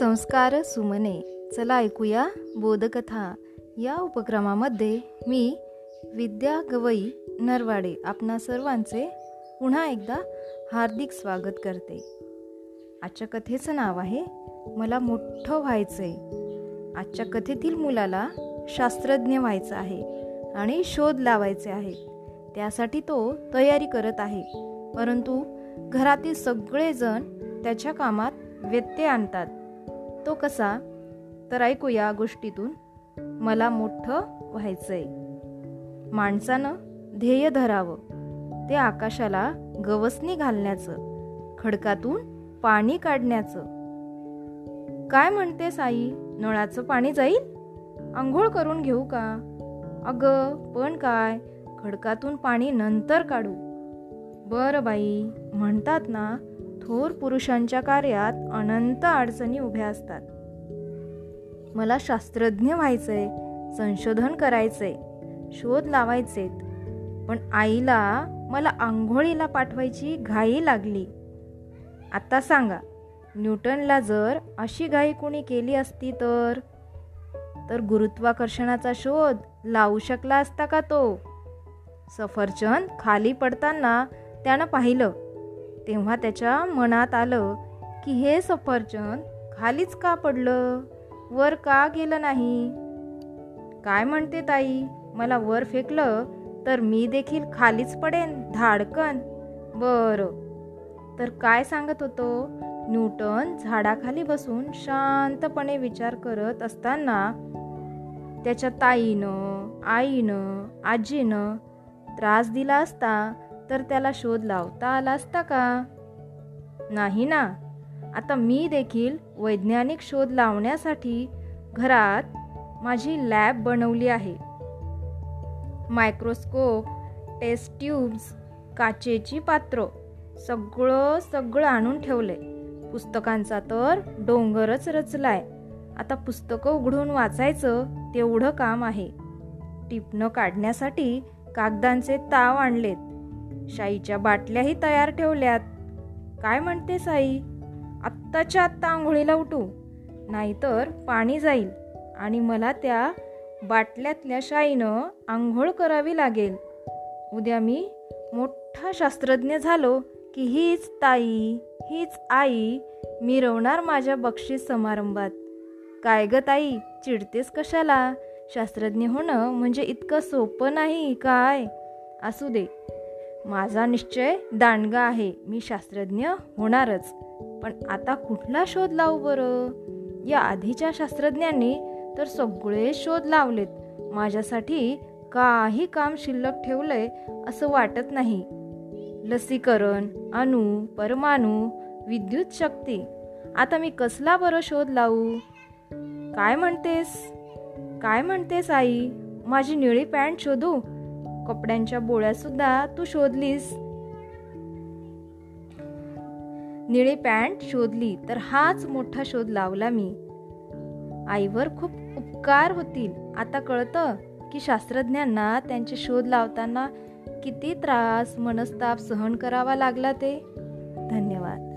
संस्कार सुमने. चला ऐकूया बोधकथा. या उपक्रमामध्ये मी विद्या गवई नरवाडे आपणा सर्वांचे पुन्हा एकदा हार्दिक स्वागत करते. आजच्या कथेचं नाव आहे मला मोठं आहे आजच्या कथेतील मुलाला शास्त्रज्ञ व्हायचं आहे आणि शोध लावायचे आहे. त्यासाठी तो तयारी करत आहे. परंतु घरातील सगळेजण त्याच्या कामात व्यत्यय आणतात. तो कसा? तर ऐकूया गोष्टीतून. मला मोठं व्हायचंय. माणसानं ध्येय धरावं. ते आकाशाला गवसणी घालण्याचं. खडकातून पाणी काढण्याचं. काय म्हणते साई? नळाचं पाणी जाईल? आंघोळ करून घेऊ का? अगं पण काय? खडकातून पाणी नंतर काढू. बरं बाई म्हणतात ना थोर पुरुषांच्या कार्यात अनंत अडचणी उभ्या असतात. मला शास्त्रज्ञ व्हायचंय संशोधन करायचंय शोध लावायचेत पण आईला मला आंघोळीला पाठवायची घाई लागली. आता सांगा न्यूटनला जर अशी घाई कोणी केली असती तर? तर गुरुत्वाकर्षणाचा शोध लावू शकला असता का तो? सफरचंद खाली पडताना त्यानं पाहिलं. तेव्हा त्याच्या मनात आलं की हे सफरचंद खालीच का पडलं? वर का गेलं नाही? काय म्हणते ताई? मला वर फेकलं तर मी देखील खालीच पडेन धाडकन. बरं. तर काय सांगत होतो? न्यूटन झाडाखाली बसून शांतपणे विचार करत असताना त्याच्या ताईनं आईनं आजीनं त्रास दिला असता तर त्याला शोध लावता आला असता का? नाही ना. आता मी देखील वैज्ञानिक शोध लावण्यासाठी घरात माझी लॅब बनवली आहे. मायक्रोस्कोप टेस्ट ट्यूब्स काचेची पात्र सगळं सगळं आणून ठेवलंय. पुस्तकांचा तर डोंगरच रचलाय. आता पुस्तकं उघडून वाचायचं तेवढं काम आहे. टिपणं काढण्यासाठी कागदांचे ताव आणलेत. शाईच्या बाटल्याही तयार ठेवल्यात. काय म्हणते साई? आत्ताच्या आत्ता आंघोळीला उठू. नाहीतर पाणी जाईल आणि मला त्या बाटल्यातल्या शाईनं आंघोळ करावी लागेल. उद्या मी मोठा शास्त्रज्ञ झालो की हीच ताई हीच आई मिरवणार माझ्या बक्षीस समारंभात. काय ग ताई चिडतेस कशाला? शास्त्रज्ञ होणं म्हणजे इतकं सोपं नाही काय? असू दे. माझा निश्चय दांडगा आहे. मी शास्त्रज्ञ होणारच. पण आता कुठला शोध लावू बरं? या आधीच्या शास्त्रज्ञांनी तर सगळे शोध लावलेत. माझ्यासाठी काही काम शिल्लक ठेवलंय असं वाटत नाही. लसीकरण अणु परमाणू विद्युत शक्ती. आता मी कसला बरं शोध लावू? काय म्हणतेस? काय म्हणतेस आई? माझी निळी पॅन्ट शोधू? कपड्यांच्या बोळ्या सुद्धा तू शोधलीस. निळे पॅन्ट शोधली तर हाच मोठा शोध लावला मी. आईवर खूप उपकार होतील. आता कळतं की शास्त्रज्ञांना त्यांचे शोध लावताना किती त्रास मनस्ताप सहन करावा लागला ते. धन्यवाद.